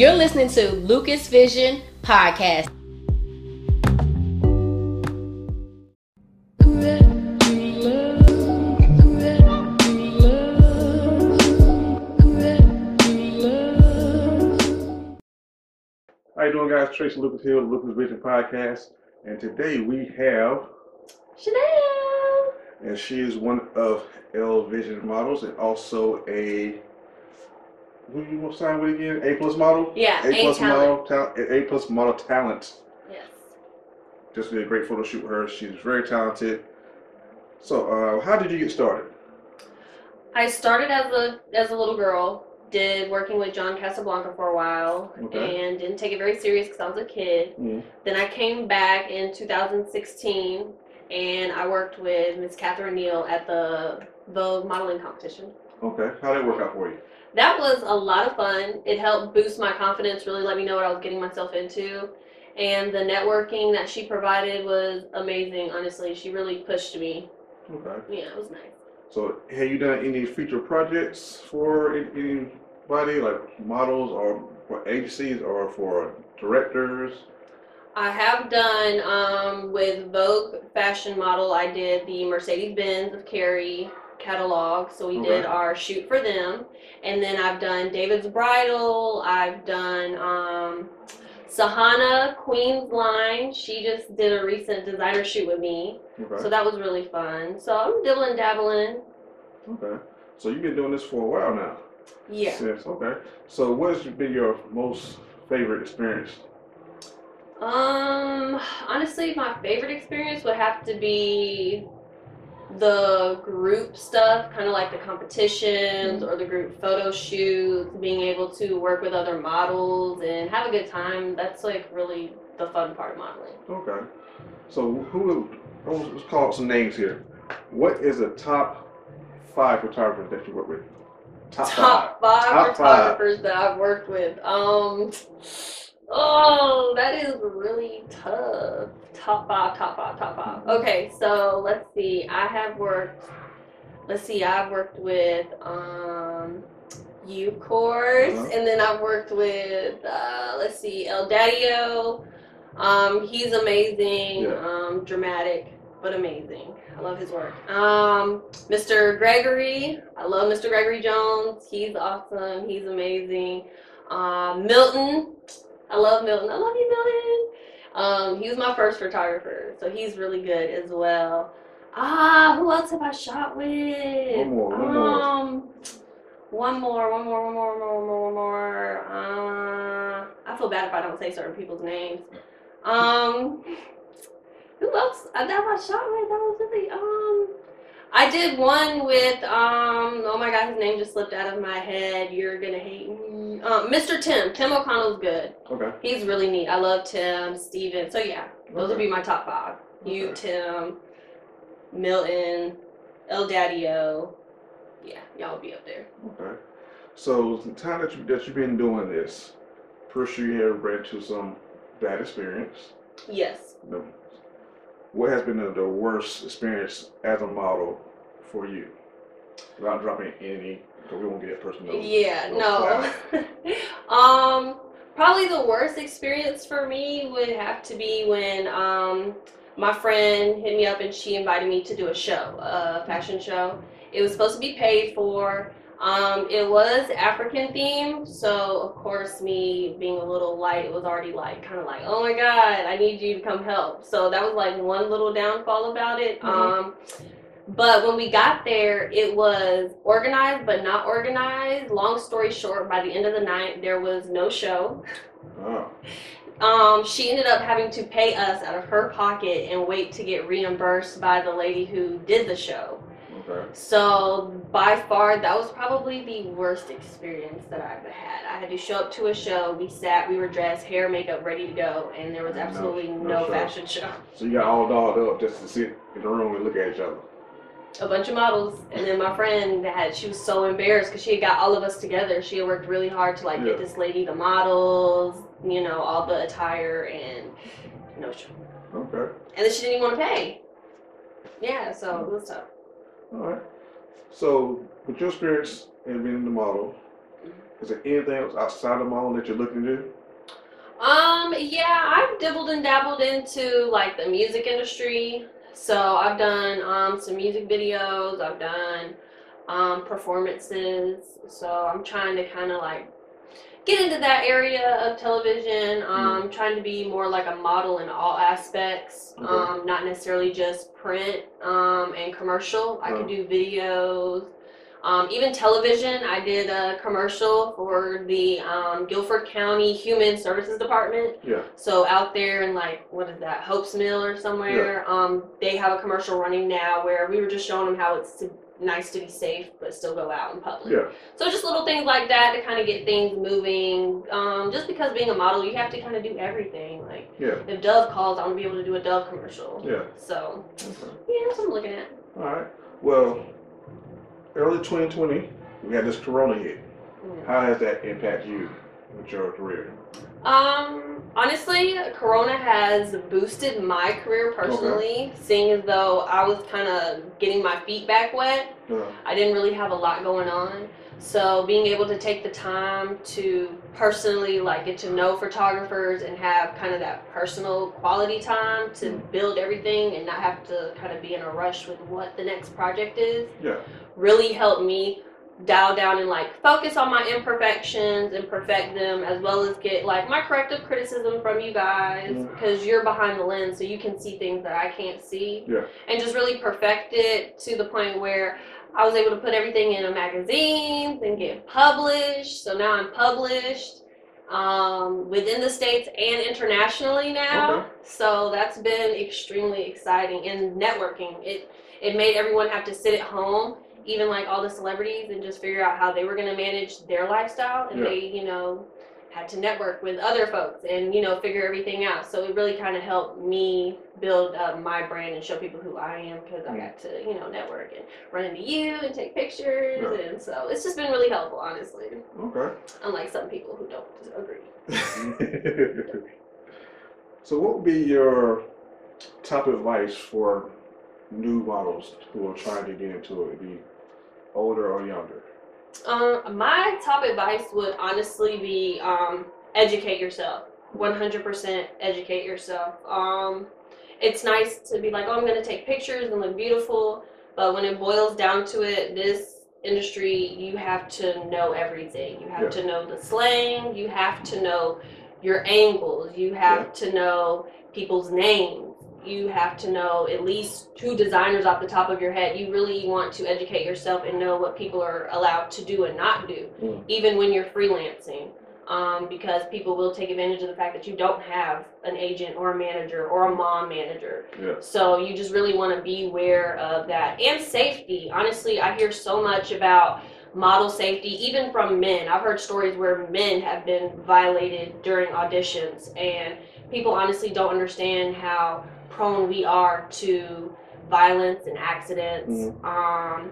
You're listening to Lucas Vision Podcast. How you doing, guys? Tracy Lucas Hill, the Lucas Vision Podcast, and today we have, Chanel. and she is one of L Vision models, and also a who you want to sign with again? A plus model. Yeah, A plus model talent. A plus model talent. Yes. Just did a great photo shoot with her. She's very talented. So, uh, how did you get started? I started as a as a little girl. Did working with John Casablanca for a while, Okay. and didn't take it very serious because I was a kid. Mm. Then I came back in 2016, and I worked with Miss Catherine Neal at the Vogue modeling competition. Okay. How did it work out for you? That was a lot of fun. It helped boost my confidence, really let me know what I was getting myself into. And the networking that she provided was amazing, honestly. She really pushed me. Okay. Yeah, it was nice. So, have you done any feature projects for anybody, like models, or for agencies, or for directors? I have done um, with Vogue Fashion Model, I did the Mercedes Benz of Cary catalog. So we did our shoot for them. And then I've done David's Bridal. I've done um, Sahana Queen's Line. She just did a recent designer shoot with me. Okay. So that was really fun. So I'm dibbling dabbling. Okay. So you've been doing this for a while now. Yeah. Since okay. So what has been your most favorite experience? Um, honestly, my favorite experience would have to be the group stuff, kind of like the competitions or the group photo shoots, being able to work with other models and have a good time. That's like really the fun part of modeling. Okay. So who? Let's call out some names here. What is the top five photographers that you work with? Top, Top five Top five. photographers that I've worked with. Um, oh, that is really tough. Top five, top five, top five. Okay, so let's see. I have worked. Let's see. I've worked with um, you, of course, Uh-huh. and then I've worked with. Uh, let's see, El Daddio. Um, he's amazing. Yeah. Um, dramatic, but amazing. I love his work. Um, Mr. Gregory. I love Mr. Gregory Jones. He's awesome. He's amazing. Um, Milton. I love Milton. I love you, Milton. Um, he was my first photographer, so he's really good as well. Ah, who else have I shot with? One more, one more. um, one more, one more, one more, one more, one more, one more. Uh, I feel bad if I don't say certain people's names. Um, who else? I that I shot with. That was really um. I did one with um. Oh my god, his name just slipped out of my head. You're gonna hate me. Um, Mr. Tim. Tim O'Connell's good. Okay. He's really neat. I love Tim, Steven. So yeah, those would be my top five. You, Tim, Milton, El Daddio. Yeah, y'all would be up there. Okay. So the time that you that you've been doing this, pretty sure you have ran into some bad experience. Yes. No. What has been the, the worst experience as a model for you? Without dropping any, because we won't get that personal. Yeah, no no. um, probably the worst experience for me would have to be when um my friend hit me up and she invited me to do a show, a fashion show. It was supposed to be paid for. Um, it was African themed, so of course, me being a little light, it was already like kind of like, oh my god, I need you to come help. So that was like one little downfall about it. Mhm. Um, but when we got there, it was organized but not organized. Long story short, by the end of the night, there was no show. Oh, Um, she ended up having to pay us out of her pocket and wait to get reimbursed by the lady who did the show. Okay. So by far, that was probably the worst experience that I've ever had. I had to show up to a show. We sat, we were dressed, hair, makeup, ready to go, and there was No- absolutely no no, show. fashion show. So you got all dolled up just to sit in the room and look at each other. a bunch of models and then my friend had she was so embarrassed because she had got all of us together she had worked really hard to like Yeah. get this lady the models you know all the attire and no show Okay. and then she didn't even want to pay yeah so it was tough All right. So, with your experience in being the model, Is there anything else outside of modeling that you're looking to do? Um, yeah, I've dabbled and dabbled into like the music industry. So I've done um, some music videos. I've done um, performances. So I'm trying to kind of like get into that area of television. Um, trying to be more like a model in all aspects. Okay. Um, not necessarily just print um, and commercial. I Uh. could do videos. Um, even television, I did a commercial for the um, Guilford County Human Services Department. Yeah. So out there in like what is that, Hope Mills or somewhere, um, they have a commercial running now where we were just showing them how it's to, nice to be safe but still go out in public. Yeah. So just little things like that to kind of get things moving. Um, just because being a model, you have to kind of do everything. Like Yeah. if Dove calls, I want to be able to do a Dove commercial. Yeah. So Okay. yeah, that's what I'm looking at. All right. Well, early 2020, we had this Corona hit. Mm. How has that impacted you with your career? Um, honestly, Corona has boosted my career personally, seeing as though I was kind of getting my feet back wet. Uh, I didn't really have a lot going on. So being able to take the time to personally like get to know photographers and have kind of that personal quality time to Mm. build everything and not have to kind of be in a rush with what the next project is yeah. really helped me dial down and like focus on my imperfections and perfect them as well as get like my corrective criticism from you guys because you're behind the lens so you can see things that I can't see. Yeah. and just really perfect it to the point where I was able to put everything in a magazine and get published. So now I'm published um, within the states and internationally now. Okay. so that's been extremely exciting and networking. It it made everyone have to sit at home even like all the celebrities and just figure out how they were going to manage their lifestyle and Yeah. they you know had to network with other folks and you know figure everything out so it really kind of helped me build up my brand and show people who i am because i Mm. got to you know network and run into you and take pictures Yeah. and so it's just been really helpful honestly Okay. unlike some people who don't agree so, what would be your top advice for new models who are trying to get into it, be older or younger? Um, my top advice would honestly be um, educate yourself. 100% educate yourself. Um, it's nice to be like, oh, I'm going to take pictures and look beautiful, but when it boils down to it, this industry, you have to know everything. You have Yeah. to know the slang, you have to know your angles, you have Yeah. to know people's names. You have to know at least two designers off the top of your head. You really want to educate yourself and know what people are allowed to do and not do, Mm. even when you're freelancing. Um, because people will take advantage of the fact that you don't have an agent or a manager or a mom manager. Yeah. So you just really want to be aware of that and safety. Honestly, I hear so much about model safety, even from men. I've heard stories where men have been violated during auditions, and people honestly don't understand how prone we are to violence and accidents. Mhm. Um,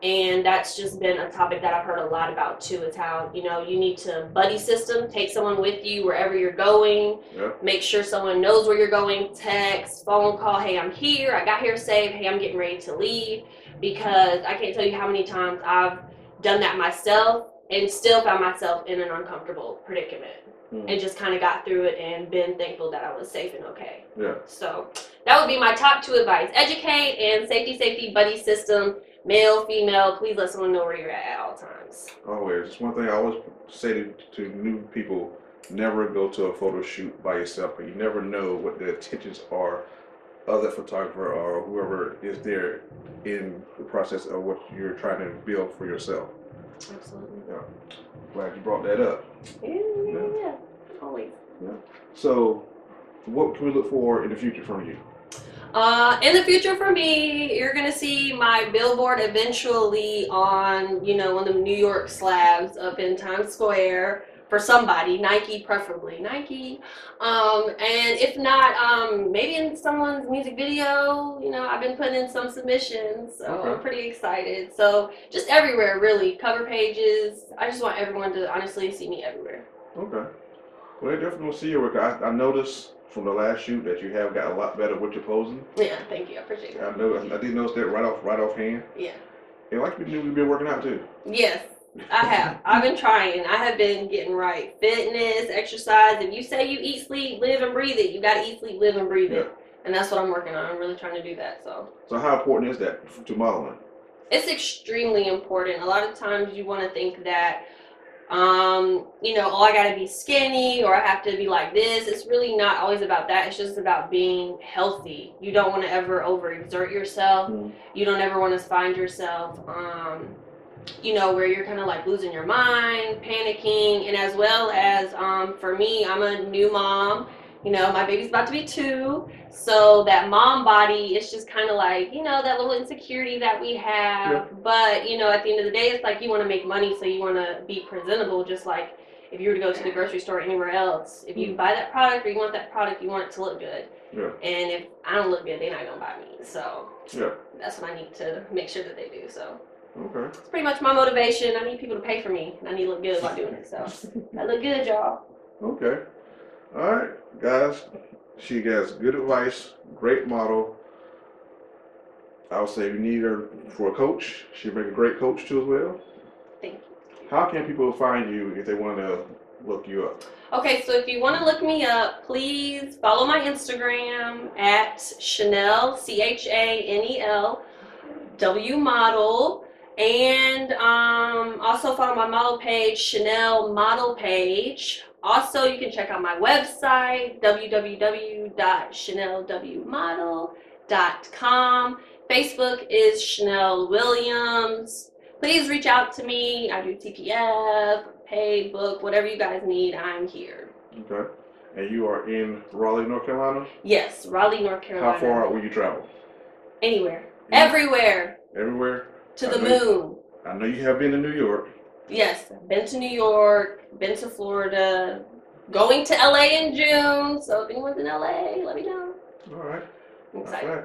and that's just been a topic that I've heard a lot about too. Is how you know you need to buddy system, take someone with you wherever you're going Yeah. make sure someone knows where you're going text phone call hey i'm here i got here safe hey i'm getting ready to leave because i can't tell you how many times i've done that myself and still found myself in an uncomfortable predicament Mm. and just kind of got through it and been thankful that i was safe and okay Yeah. so that would be my top two advice educate and safety safety buddy system male female please let someone know where you're at at all times Always. It's one thing I always say to, to new people: never go to a photo shoot by yourself. You never know what the intentions are of the photographer or whoever is there in the process of what you're trying to build for yourself. Absolutely Glad you brought that up. yeah yeah, yeah. always So, what can we look for in the future from you? Uh, in the future for me, you're gonna see my billboard eventually on, you know, one of the New York slabs up in Times Square for somebody, Nike preferably, Nike. Um, and if not, um, maybe in someone's music video. You know, I've been putting in some submissions, so Okay. I'm pretty excited. So just everywhere, really, cover pages. I just want everyone to honestly see me everywhere. Okay. Well, they definitely will see your work. I, I noticed from the last shoot that you have got a lot better with your posing. Yeah, thank you. I appreciate it. I know. I did notice that right off, right off hand. Yeah. And like you knew, you've been working out too. Yes. I have. I've been trying. I have been getting right. Fitness, exercise. If you say you eat, sleep, live, and breathe it, you got to eat, sleep, live, and breathe it. And that's what I'm working on. I'm really trying to do that. So So how important is that to modeling? it's extremely important. A lot of times you want to think that, um, you know, oh, I got to be skinny or I have to be like this. It's really not always about that. It's just about being healthy. You don't want to ever overexert yourself. Mm. You don't ever want to find yourself, um, you know, where you're kind of like losing your mind, panicking, and as well as um, for me, I'm a new mom. You know, my baby's about to be two, so that mom body is just kind of like you know that little insecurity that we have. Yeah. But you know, at the end of the day, it's like you want to make money, so you want to be presentable, just like. If you were to go to the grocery store anywhere else, if you buy that product or you want that product, you want it to look good. Yeah. And if I don't look good, they're not gonna buy me. So Yeah. that's what I need to make sure that they do. So Okay. it's pretty much my motivation. I need people to pay for me, and I need to look good while doing it. So I look good, y'all. Okay. All right, guys. She has good advice, great model. I would say you need her for a coach, she'd make a great coach too as well. Thank you. How can people find you if they want to look you up? Okay, so if you want to look me up, please follow my Instagram at Chanel C H A N E L W model, and um, also follow my model page Chanel Model Page. Also, you can check out my website www.chanelwmodel.com. Facebook is Chanel Williams. Please reach out to me. I do TPF, paid book, whatever you guys need. I'm here. Okay. And you are in Raleigh, North Carolina. Yes, Raleigh, North Carolina. How far will you travel? Anywhere, Yeah. everywhere, Everywhere. To I the know- moon. I know you have been to New York. Yes, been to New York, been to Florida, going to LA in June. So if anyone's in LA, let me know. All right. I'm excited. right.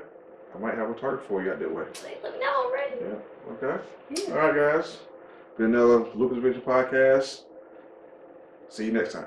I might have a target for you out that way. Let me know. I'm ready. Yeah. Okay. Yeah. All right, guys. Been another Lucas Vision podcast. See you next time.